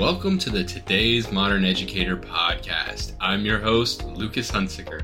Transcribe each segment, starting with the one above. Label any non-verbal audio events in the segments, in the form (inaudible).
Welcome to the Today's Modern Educator podcast. I'm your host, Lucas Hunsiker.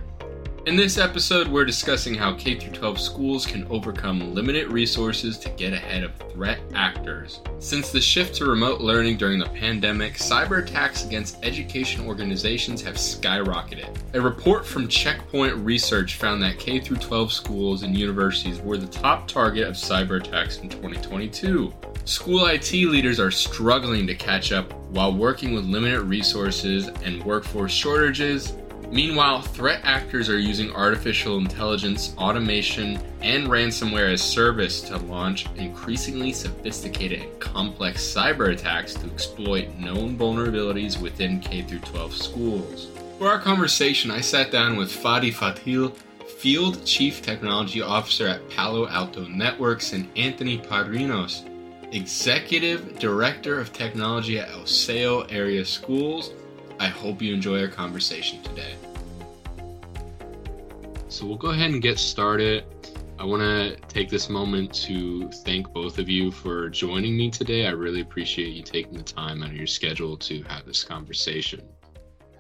In this episode, we're discussing how K 12 schools can overcome limited resources to get ahead of threat actors. Since the shift to remote learning during the pandemic, cyber attacks against education organizations have skyrocketed. A report from Checkpoint Research found that K 12 schools and universities were the top target of cyber attacks in 2022. School IT leaders are struggling to catch up while working with limited resources and workforce shortages Meanwhile, threat actors are using artificial intelligence, automation, and ransomware as service to launch increasingly sophisticated and complex cyber attacks to exploit known vulnerabilities within K 12 schools. For our conversation, I sat down with Fadi Fadhil, Field Chief Technology Officer at Palo Alto Networks, and Anthony Padrnos, Executive Director of Technology at Osseo Area Schools I hope you enjoy our conversation today. So we'll go ahead and get started. I want to take this moment to thank both of you for joining me today. I really appreciate you taking the time out of your schedule to have this conversation.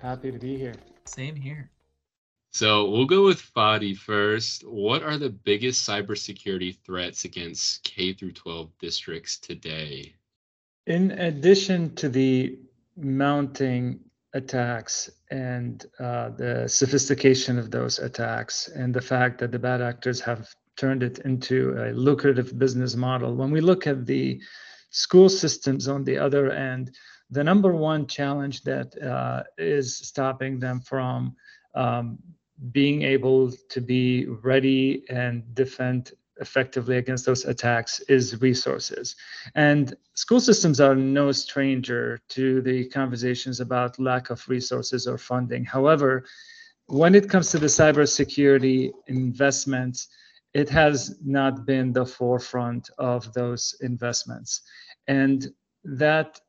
Happy to be here. Same here. So we'll go with Fadi first. What are the biggest cybersecurity threats against K through 12 districts today? In addition to the mounting attacks and uh, the sophistication of those attacks and the fact that the bad actors have turned it into a lucrative business model. When we look at the school systems on the other end, the number one challenge that uh, is stopping them from um, being able to be ready and defend effectively against those attacks is resources. And school systems are no stranger to the conversations about lack of resources or funding. However, when it comes to the cybersecurity investments, it has not been the forefront of those investments. And that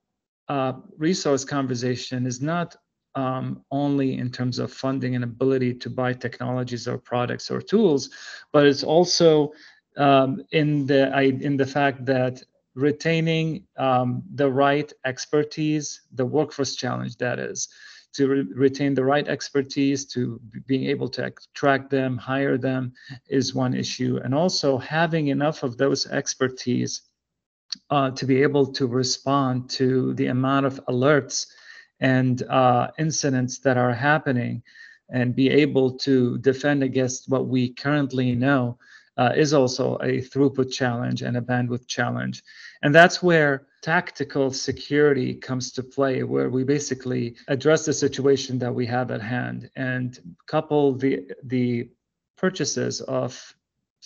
uh, resource conversation is not um, only in terms of funding and ability to buy technologies or products or tools, but it's also um, in the in the fact that retaining um, the right expertise, the workforce challenge that is, to re- retain the right expertise, to being able to attract them, hire them, is one issue, and also having enough of those expertise uh, to be able to respond to the amount of alerts and uh, incidents that are happening, and be able to defend against what we currently know uh, is also a throughput challenge and a bandwidth challenge. And that's where tactical security comes to play, where we basically address the situation that we have at hand and couple the, the purchases of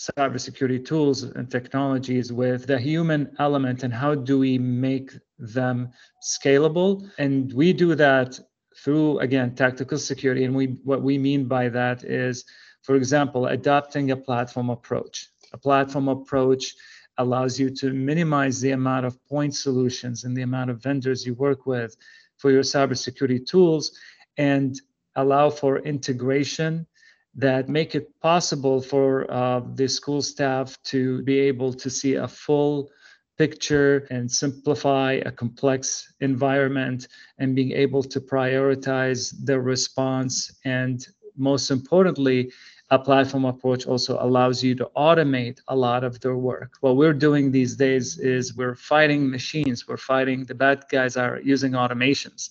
cybersecurity tools and technologies with the human element and how do we make them scalable and we do that through again tactical security and we what we mean by that is for example, adopting a platform approach. A platform approach allows you to minimize the amount of point solutions and the amount of vendors you work with for your cybersecurity tools and allow for integration that make it possible for uh, the school staff to be able to see a full picture and simplify a complex environment and being able to prioritize their response and most importantly a platform approach also allows you to automate a lot of their work. What we're doing these days is we're fighting machines, we're fighting the bad guys are using automations.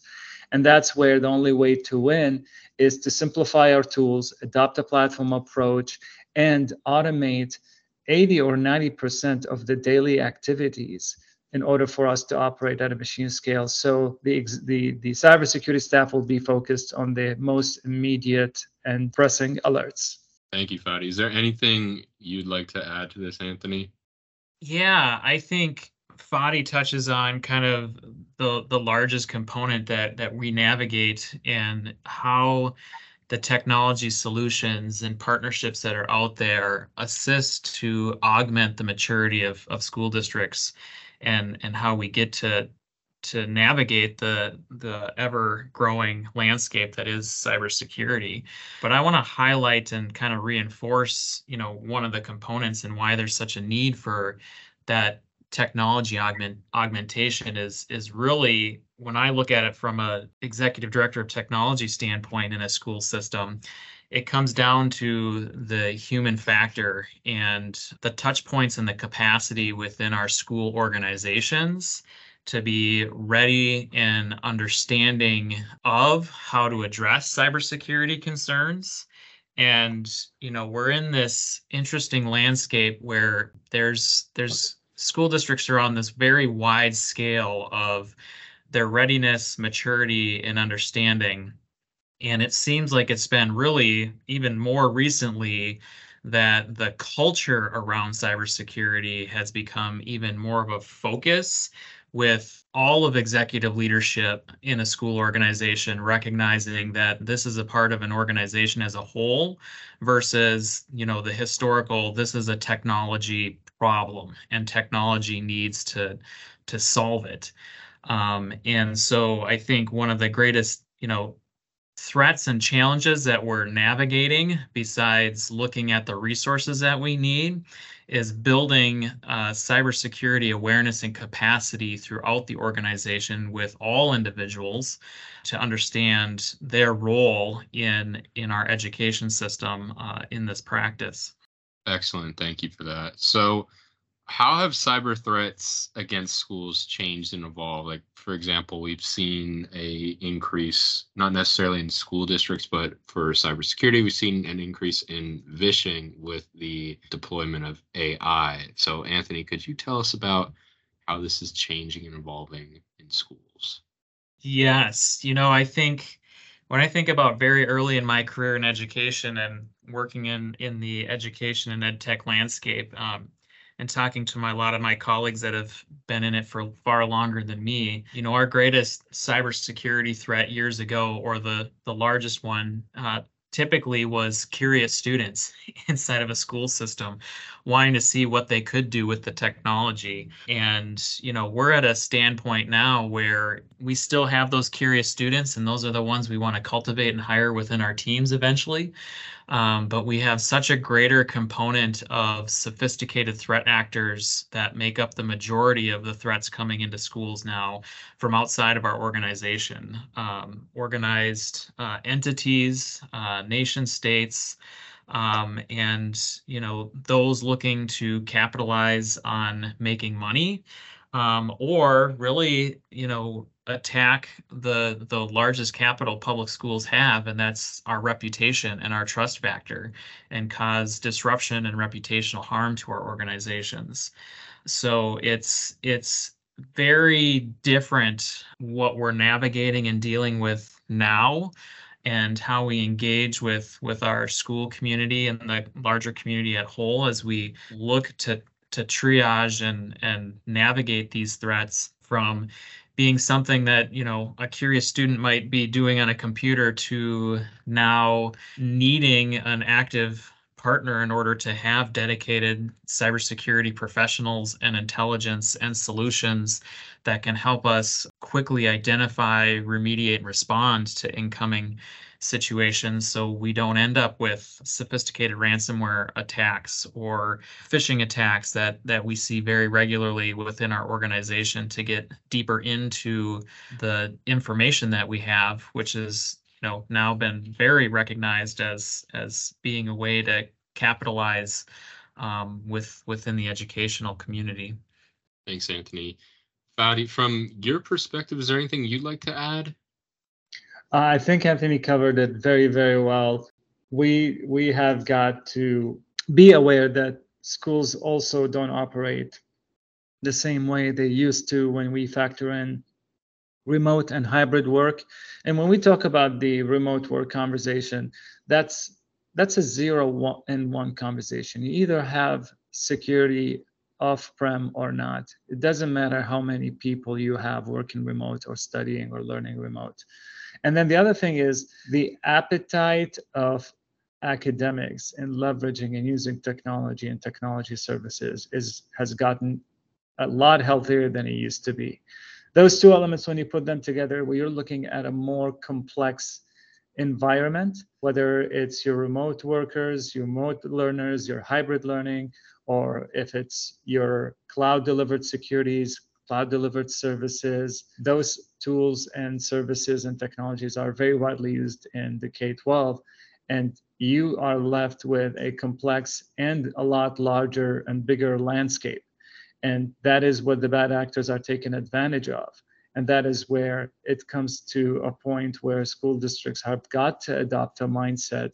And that's where the only way to win is to simplify our tools, adopt a platform approach, and automate 80 or 90% of the daily activities in order for us to operate at a machine scale. So the, the, the cybersecurity staff will be focused on the most immediate and pressing alerts. Thank you, Fadi. Is there anything you'd like to add to this, Anthony? Yeah, I think Fadi touches on kind of the the largest component that that we navigate and how the technology solutions and partnerships that are out there assist to augment the maturity of, of school districts and and how we get to to navigate the the ever growing landscape that is cybersecurity. But I want to highlight and kind of reinforce, you know, one of the components and why there's such a need for that technology augment augmentation is is really when I look at it from a executive director of technology standpoint in a school system, it comes down to the human factor and the touch points and the capacity within our school organizations to be ready and understanding of how to address cybersecurity concerns. And you know we're in this interesting landscape where there's there's school districts are on this very wide scale of their readiness maturity and understanding. And it seems like it's been really even more recently that the culture around cybersecurity has become even more of a focus with all of executive leadership in a school organization recognizing that this is a part of an organization as a whole versus you know the historical this is a technology problem and technology needs to to solve it um, and so i think one of the greatest you know threats and challenges that we're navigating besides looking at the resources that we need is building uh, cybersecurity awareness and capacity throughout the organization with all individuals to understand their role in in our education system uh, in this practice. Excellent, thank you for that. So how have cyber threats against schools changed and evolved? Like for example we've seen a increase not necessarily in school districts but for cybersecurity we've seen an increase in vishing with the deployment of ai so anthony could you tell us about how this is changing and evolving in schools? Yes you know i think when i think about very early in my career in education and working in in the education and ed tech landscape um, and talking to my, a lot of my colleagues that have been in it for far longer than me, you know, our greatest cybersecurity threat years ago, or the the largest one, uh, typically was curious students (laughs) inside of a school system wanting to see what they could do with the technology. And you know we're at a standpoint now where we still have those curious students and those are the ones we want to cultivate and hire within our teams eventually um, but we have such a greater component of sophisticated threat actors that make up the majority of the threats coming into schools now from outside of our organization. Um, organized uh, entities, uh, nation states, um, and you know those looking to capitalize on making money um, or really, you know, attack the the largest capital public schools have, and that's our reputation and our trust factor, and cause disruption and reputational harm to our organizations. So it's it's very different what we're navigating and dealing with now and how we engage with with our school community and the larger community at whole as we look to to triage and and navigate these threats from being something that you know a curious student might be doing on a computer to now needing an active partner in order to have dedicated cybersecurity professionals and intelligence and solutions that can help us quickly identify, remediate, and respond to incoming situations so we don't end up with sophisticated ransomware attacks or phishing attacks that that we see very regularly within our organization to get deeper into the information that we have which is you know now been very recognized as as being a way to capitalize um, with within the educational community. Thanks anthony. Fadi, from your perspective is there anything you'd like to add I think Anthony covered it very, very well. We we have got to be aware that schools also don't operate the same way they used to when we factor in remote and hybrid work. And when we talk about the remote work conversation, that's that's a zero and one conversation. You either have security off-prem or not. It doesn't matter how many people you have working remote or studying or learning remote. And then the other thing is the appetite of academics in leveraging and using technology and technology services is has gotten a lot healthier than it used to be. Those two elements, when you put them together, where you're looking at a more complex environment, whether it's your remote workers, your remote learners, your hybrid learning, or if it's your cloud delivered securities, cloud delivered services. Those tools and services and technologies are very widely used in the K 12. And you are left with a complex and a lot larger and bigger landscape. And that is what the bad actors are taking advantage of. And that is where it comes to a point where school districts have got to adopt a mindset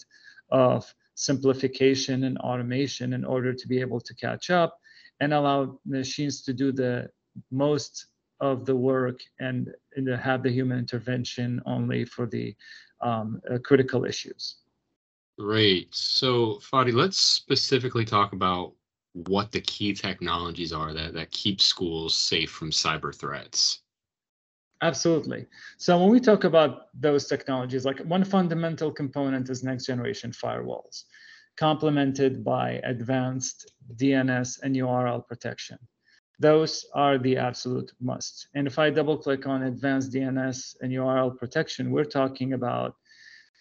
of simplification and automation in order to be able to catch up and allow machines to do the most of the work and, and have the human intervention only for the um, uh, critical issues. Great. So, Fadi, let's specifically talk about what the key technologies are that, that keep schools safe from cyber threats. Absolutely. So when we talk about those technologies, like one fundamental component is next generation firewalls, complemented by advanced DNS and URL protection. Those are the absolute must. And if I double click on advanced DNS and URL protection, we're talking about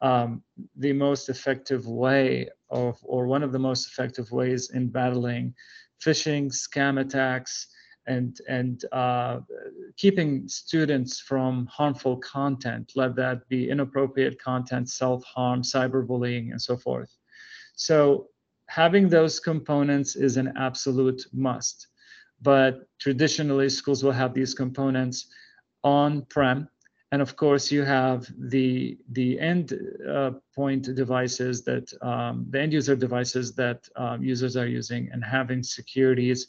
um, the most effective way of, or one of the most effective ways in battling phishing, scam attacks, and and uh, keeping students from harmful content, let that be inappropriate content, self-harm, cyberbullying, and so forth. So having those components is an absolute must. But traditionally, schools will have these components on-prem, and of course, you have the the end uh, point devices that um, the end user devices that um, users are using, and having securities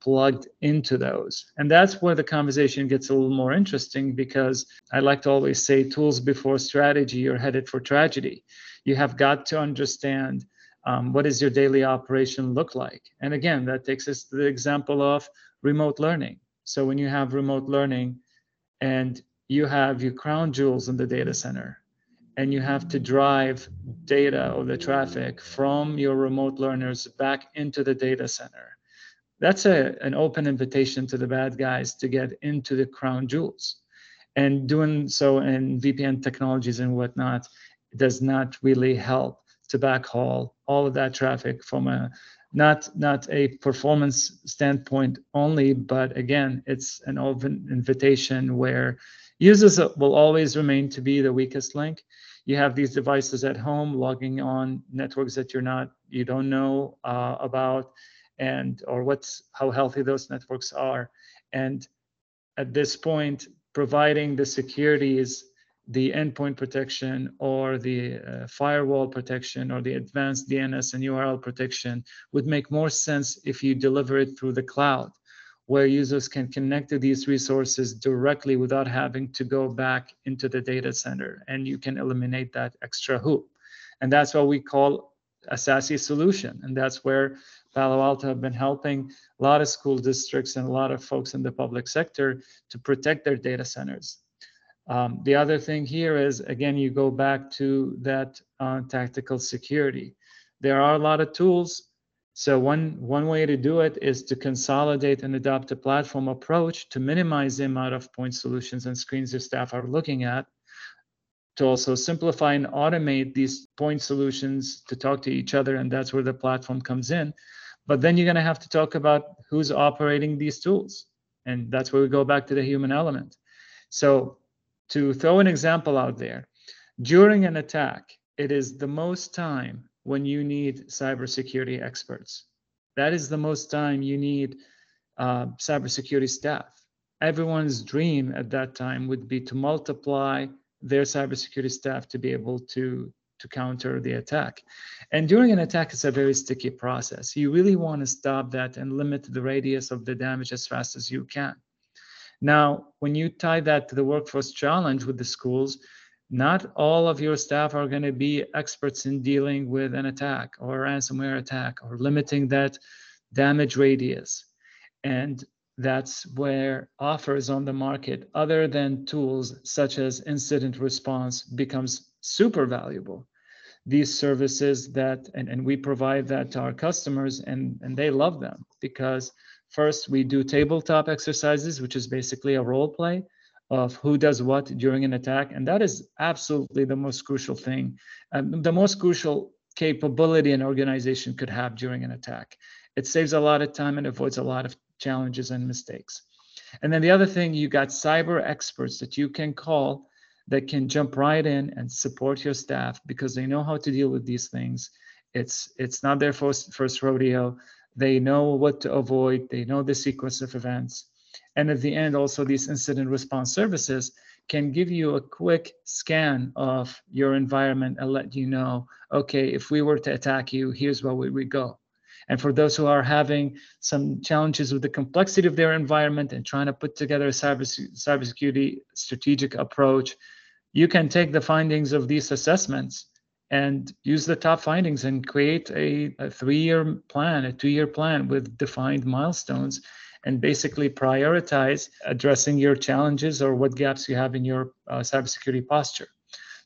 plugged into those. And that's where the conversation gets a little more interesting because I like to always say tools before strategy, you're headed for tragedy. You have got to understand um, what does your daily operation look like. And again, that takes us to the example of remote learning. So when you have remote learning and you have your crown jewels in the data center and you have to drive data or the traffic from your remote learners back into the data center that's a, an open invitation to the bad guys to get into the crown jewels. And doing so in VPN technologies and whatnot does not really help to backhaul all of that traffic from a not not a performance standpoint only, but again, it's an open invitation where users will always remain to be the weakest link. You have these devices at home logging on networks that you're not you don't know uh, about and or what's how healthy those networks are and at this point providing the securities the endpoint protection or the uh, firewall protection or the advanced DNS and URL protection would make more sense if you deliver it through the cloud, where users can connect to these resources directly without having to go back into the data center. And you can eliminate that extra hoop. And that's what we call a SASE solution. And that's where Palo Alto have been helping a lot of school districts and a lot of folks in the public sector to protect their data centers. Um, the other thing here is, again, you go back to that uh, tactical security. There are a lot of tools. So one, one way to do it is to consolidate and adopt a platform approach to minimize the amount of point solutions and screens your staff are looking at to also simplify and automate these point solutions to talk to each other and that's where the platform comes in but then you're going to have to talk about who's operating these tools. And that's where we go back to the human element. So, to throw an example out there, during an attack, it is the most time when you need cybersecurity experts. That is the most time you need uh, cybersecurity staff. Everyone's dream at that time would be to multiply their cybersecurity staff to be able to to counter the attack. And during an attack, it's a very sticky process. You really want to stop that and limit the radius of the damage as fast as you can. Now, when you tie that to the workforce challenge with the schools, not all of your staff are going to be experts in dealing with an attack or a ransomware attack or limiting that damage radius. And that's where offers on the market other than tools such as incident response becomes super valuable these services that and, and we provide that to our customers and and they love them because first we do tabletop exercises which is basically a role play of who does what during an attack and that is absolutely the most crucial thing um, the most crucial capability an organization could have during an attack it saves a lot of time and avoids a lot of challenges and mistakes And then the other thing, you got cyber experts that you can call that can jump right in and support your staff because they know how to deal with these things. It's it's not their first first rodeo. They know what to avoid. They know the sequence of events. And at the end, also these incident response services can give you a quick scan of your environment and let you know, okay, if we were to attack you, here's where we would go. And for those who are having some challenges with the complexity of their environment and trying to put together a cyber, cybersecurity strategic approach, you can take the findings of these assessments and use the top findings and create a, a three-year plan, a two-year plan with defined milestones and basically prioritize addressing your challenges or what gaps you have in your uh, cybersecurity posture.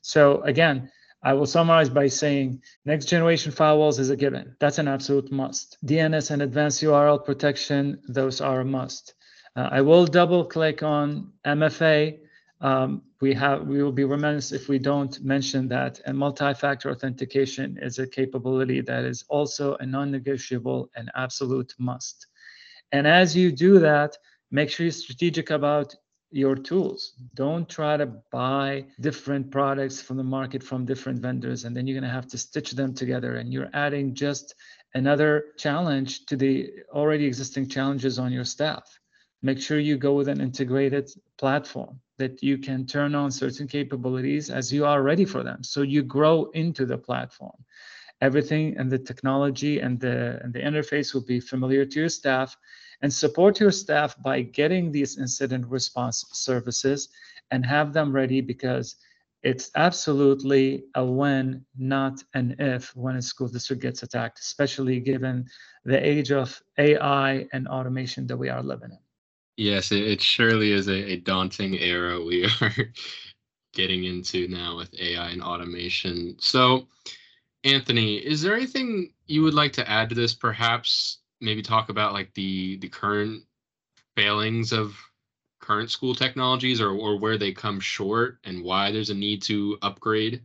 So again, I will summarize by saying next generation firewalls is a given. That's an absolute must. DNS and advanced URL protection, those are a must. Uh, I will double click on MFA. Um, we have we will be remiss if we don't mention that and multi-factor authentication is a capability that is also a non-negotiable and absolute must. And as you do that, make sure you're strategic about your tools. Don't try to buy different products from the market from different vendors, and then you're going to have to stitch them together. And you're adding just another challenge to the already existing challenges on your staff. Make sure you go with an integrated platform that you can turn on certain capabilities as you are ready for them. So you grow into the platform. Everything and the technology and the, and the interface will be familiar to your staff and support your staff by getting these incident response services and have them ready because it's absolutely a when, not an if, when a school district gets attacked, especially given the age of AI and automation that we are living in. Yes, it, surely is a, a daunting era we (laughs) are getting into now with AI and automation. So, Anthony, is there anything you would like to add to this? Perhaps maybe talk about like the the current failings of current school technologies or, or where they come short and why there's a need to upgrade?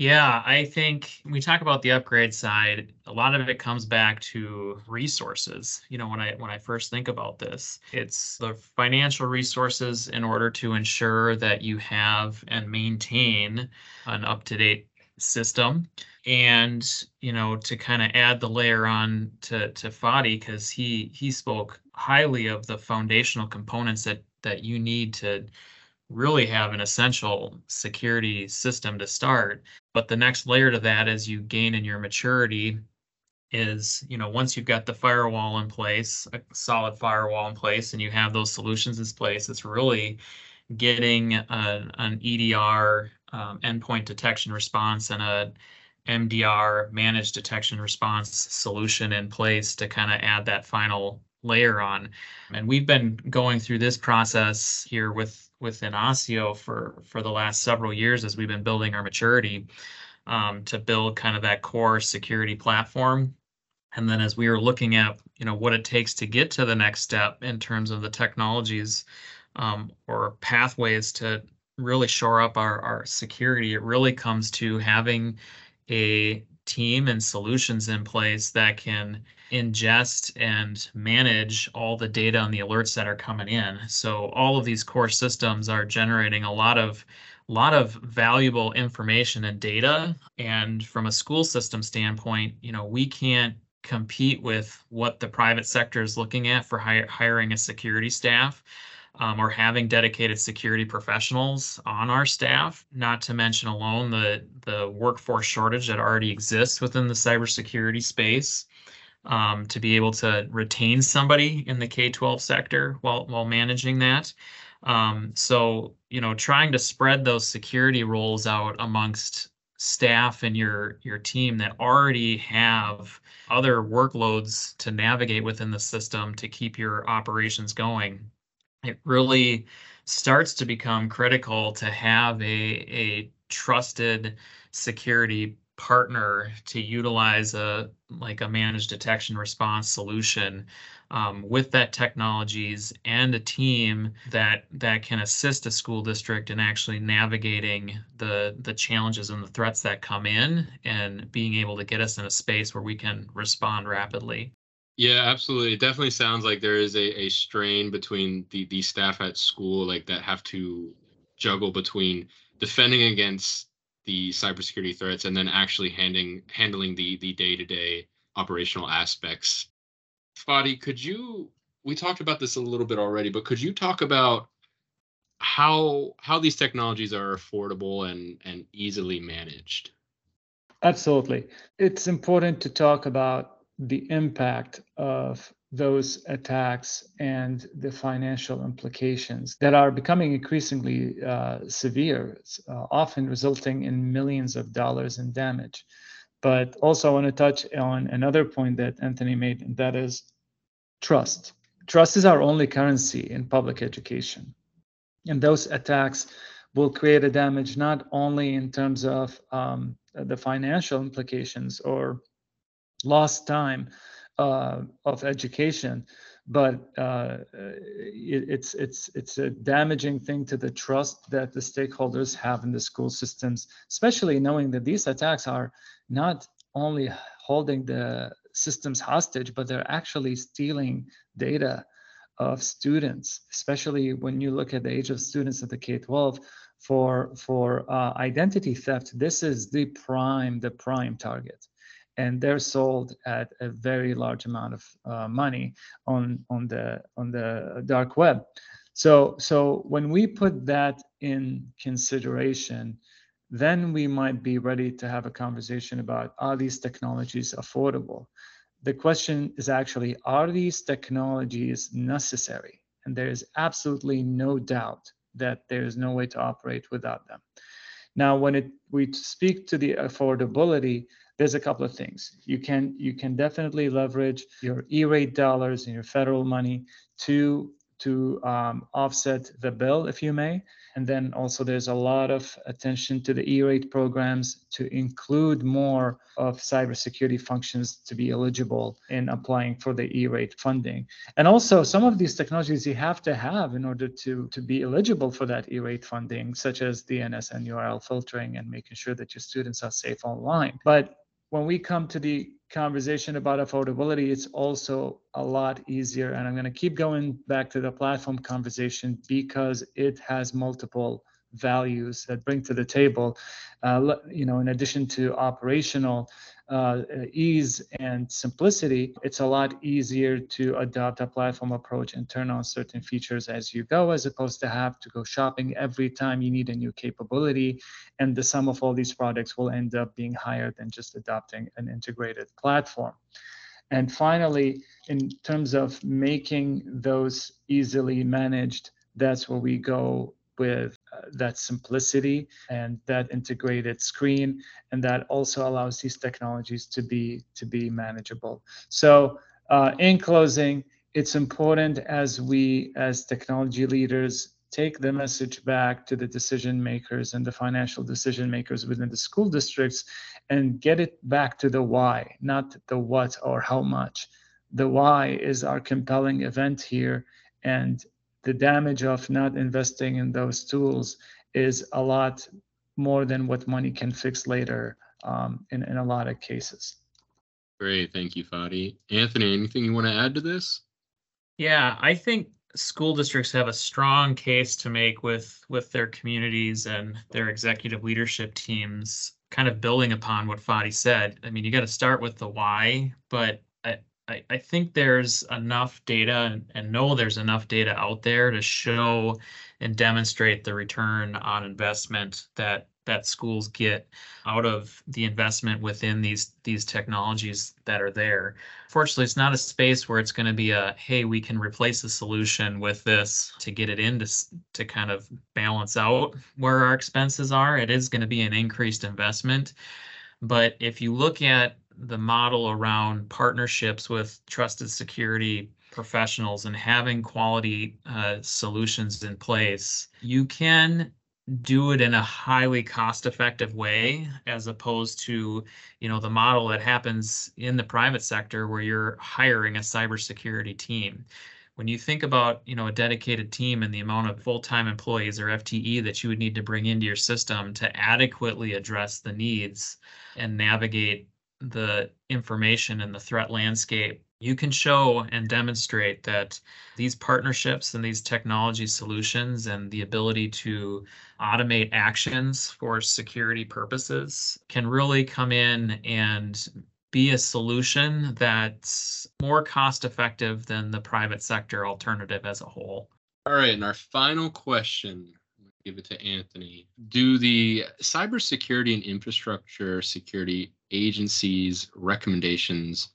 Yeah, I think we talk about the upgrade side, a lot of it comes back to resources. You know, when I when I first think about this, it's the financial resources in order to ensure that you have and maintain an up-to-date system and you know to kind of add the layer on to to Fadi because he he spoke highly of the foundational components that that you need to really have an essential security system to start. But the next layer to that as you gain in your maturity is you know once you've got the firewall in place a solid firewall in place and you have those solutions in place it's really getting a, an EDR um, endpoint detection response and a MDR managed detection response solution in place to kind of add that final layer on. And we've been going through this process here with within Osseo for for the last several years as we've been building our maturity um, to build kind of that core security platform. And then as we were looking at you know what it takes to get to the next step in terms of the technologies um, or pathways to really shore up our, our security, it really comes to having a team and solutions in place that can ingest and manage all the data and the alerts that are coming in. So all of these core systems are generating a lot of lot of valuable information and data and from a school system standpoint, you know, we can't compete with what the private sector is looking at for hiring a security staff um, or having dedicated security professionals on our staff, not to mention alone the, the workforce shortage that already exists within the cybersecurity space. Um, to be able to retain somebody in the K-12 sector while while managing that. Um, so you know, trying to spread those security roles out amongst staff and your your team that already have other workloads to navigate within the system to keep your operations going it really starts to become critical to have a, a trusted security partner to utilize a like a managed detection response solution um, with that technologies and a team that that can assist a school district in actually navigating the the challenges and the threats that come in and being able to get us in a space where we can respond rapidly Yeah, absolutely. It definitely sounds like there is a, a strain between the, the staff at school, like that have to juggle between defending against the cybersecurity threats and then actually handling handling the the day-to-day operational aspects. Fadi, could you we talked about this a little bit already, but could you talk about how how these technologies are affordable and and easily managed? Absolutely. It's important to talk about the impact of those attacks and the financial implications that are becoming increasingly uh, severe, uh, often resulting in millions of dollars in damage. But also, I want to touch on another point that Anthony made, and that is trust. Trust is our only currency in public education. And those attacks will create a damage not only in terms of um, the financial implications or lost time uh, of education, but uh, it, it's it's it's a damaging thing to the trust that the stakeholders have in the school systems, especially knowing that these attacks are not only holding the systems hostage, but they're actually stealing data of students, especially when you look at the age of students at the K-12 for for uh, identity theft. This is the prime the prime target, and they're sold at a very large amount of uh, money on on the on the dark web. So so when we put that in consideration, then we might be ready to have a conversation about are these technologies affordable the question is actually are these technologies necessary? And there is absolutely no doubt that there is no way to operate without them. Now, when it, we speak to the affordability, there's a couple of things. You can you can definitely leverage your E-rate dollars and your federal money to to um, offset the bill, if you may. And then also there's a lot of attention to the E-rate programs to include more of cybersecurity functions to be eligible in applying for the E-rate funding. And also some of these technologies you have to have in order to, to be eligible for that E-rate funding, such as DNS and URL filtering and making sure that your students are safe online. But when we come to the conversation about affordability, it's also a lot easier. And I'm going to keep going back to the platform conversation because it has multiple values that bring to the table. Uh, you know, in addition to operational uh, ease and simplicity, it's a lot easier to adopt a platform approach and turn on certain features as you go, as opposed to have to go shopping every time you need a new capability. And the sum of all these products will end up being higher than just adopting an integrated platform. And finally, in terms of making those easily managed, that's where we go with uh, that simplicity and that integrated screen and that also allows these technologies to be to be manageable. So uh, in closing it's important as we as technology leaders take the message back to the decision makers and the financial decision makers within the school districts and get it back to the why not the what or how much. The why is our compelling event here and the damage of not investing in those tools is a lot more than what money can fix later um, in, in a lot of cases. Great. Thank you, Fadi. Anthony, anything you want to add to this? Yeah, I think school districts have a strong case to make with with their communities and their executive leadership teams kind of building upon what Fadi said. I mean, you got to start with the why, but I, I think there's enough data and, know there's enough data out there to show and demonstrate the return on investment that that schools get out of the investment within these these technologies that are there. Fortunately, it's not a space where it's going to be a hey, we can replace a solution with this to get it in to, to kind of balance out where our expenses are. It is going to be an increased investment. But if you look at the model around partnerships with trusted security professionals and having quality uh, solutions in place, you can do it in a highly cost effective way as opposed to you know the model that happens in the private sector where you're hiring a cybersecurity team. When you think about you know a dedicated team and the amount of full-time employees or FTE that you would need to bring into your system to adequately address the needs and navigate the information and the threat landscape you can show and demonstrate that these partnerships and these technology solutions and the ability to automate actions for security purposes can really come in and be a solution that's more cost effective than the private sector alternative as a whole. All right, and our final question give it to Anthony. Do the cybersecurity and infrastructure security agencies recommendations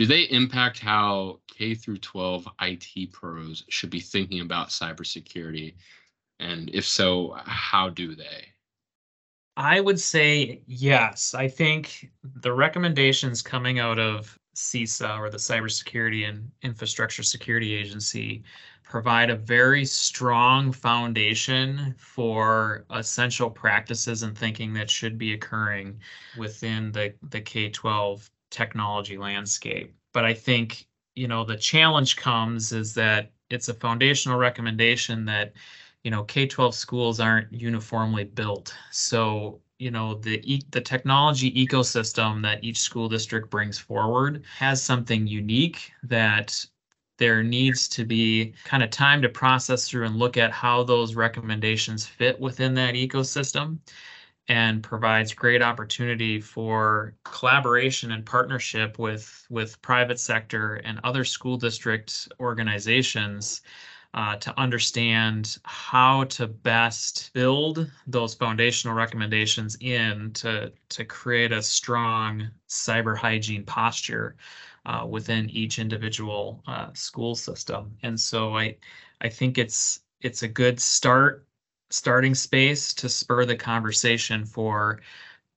do they impact how K through 12 IT pros should be thinking about cybersecurity? And if so, how do they? I would say yes. I think the recommendations coming out of CISA or the Cybersecurity and Infrastructure Security Agency provide a very strong foundation for essential practices and thinking that should be occurring within the, the K 12 technology landscape. But I think, you know, the challenge comes is that it's a foundational recommendation that, you know, K-12 schools aren't uniformly built. So, you know, the e- the technology ecosystem that each school district brings forward has something unique that there needs to be kind of time to process through and look at how those recommendations fit within that ecosystem and provides great opportunity for collaboration and partnership with with private sector and other school district organizations uh, to understand how to best build those foundational recommendations in to to create a strong cyber hygiene posture uh, within each individual uh, school system and so i i think it's it's a good start starting space to spur the conversation for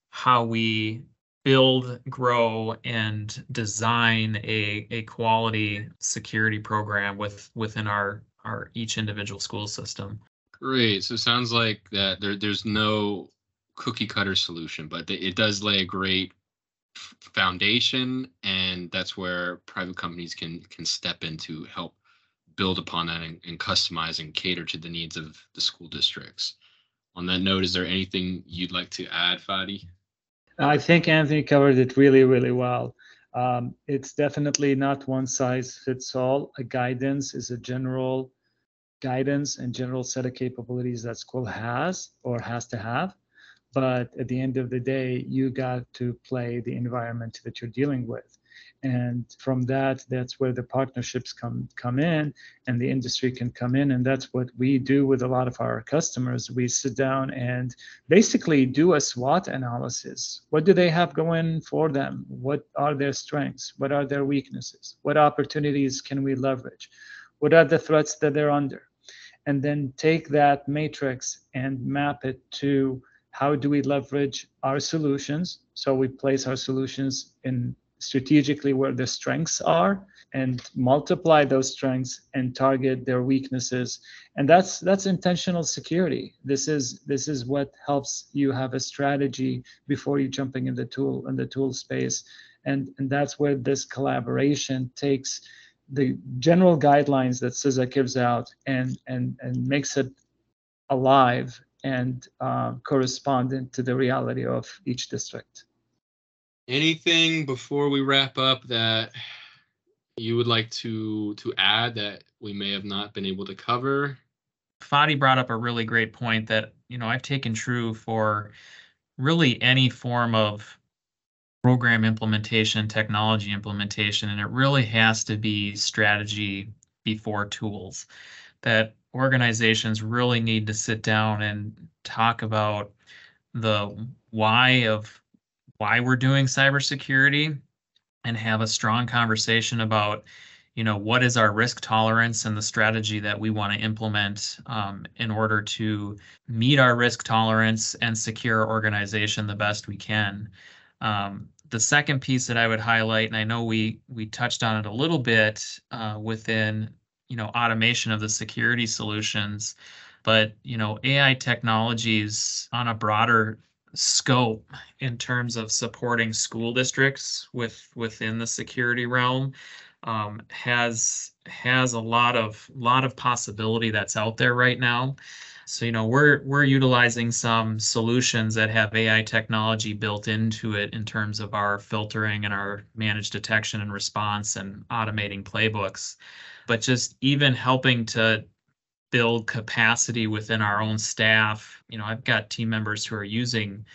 how we build, grow, and design a, a quality security program with within our our each individual school system. Great. So it sounds like that there, there's no cookie cutter solution, but it does lay a great foundation, and that's where private companies can can step in to help build upon that and, and customize and cater to the needs of the school districts. On that note, is there anything you'd like to add, Fadi? I think Anthony covered it really, really well. Um, it's definitely not one size fits all. A guidance is a general guidance and general set of capabilities that school has or has to have. But at the end of the day, you got to play the environment that you're dealing with. And from that that's where the partnerships come come in and the industry can come in. And that's what we do with a lot of our customers. We sit down and basically do a SWOT analysis. What do they have going for them? What are their strengths? What are their weaknesses? What opportunities can we leverage? What are the threats that they're under? And then take that matrix and map it to how do we leverage our solutions? So we place our solutions in strategically where the strengths are and multiply those strengths and target their weaknesses. And that's that's intentional security. This is this is what helps you have a strategy before you jumping in the tool in the tool space. And and that's where this collaboration takes the general guidelines that CISA gives out and and and makes it alive and uh, correspondent to the reality of each district anything before we wrap up that you would like to to add that we may have not been able to cover Fadi brought up a really great point that you know I've taken true for really any form of program implementation, technology implementation, and it really has to be strategy before tools. That organizations really need to sit down and talk about the why of why we're doing cybersecurity and have a strong conversation about you know what is our risk tolerance and the strategy that we want to implement um, in order to meet our risk tolerance and secure our organization the best we can. Um, the second piece that i would highlight and i know we we touched on it a little bit uh, within you know automation of the security solutions but you know ai technologies on a broader scope in terms of supporting school districts with within the security realm um, has has a lot of lot of possibility that's out there right now. So, you know, we're we're utilizing some solutions that have AI technology built into it in terms of our filtering and our managed detection and response and automating playbooks. But just even helping to build capacity within our own staff. You know, I've got team members who are using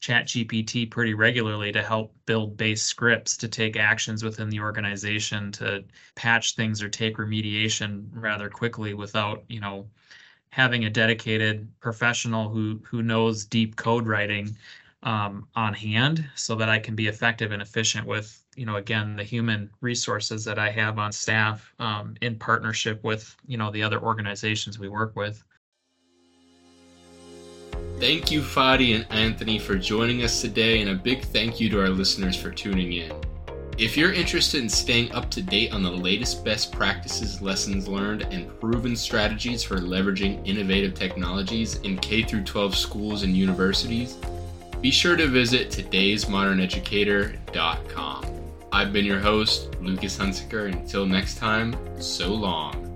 ChatGPT pretty regularly to help build base scripts to take actions within the organization to patch things or take remediation rather quickly without, you know, having a dedicated professional who who knows deep code writing um, on hand so that I can be effective and efficient with, you know, again, the human resources that I have on staff um, in partnership with, you know, the other organizations we work with. Thank you, Fadi and Anthony, for joining us today, and a big thank you to our listeners for tuning in. If you're interested in staying up to date on the latest best practices, lessons learned, and proven strategies for leveraging innovative technologies in K 12 schools and universities, be sure to visit today'smoderneducator.com. I've been your host, Lucas Hunsaker. Until next time, so long.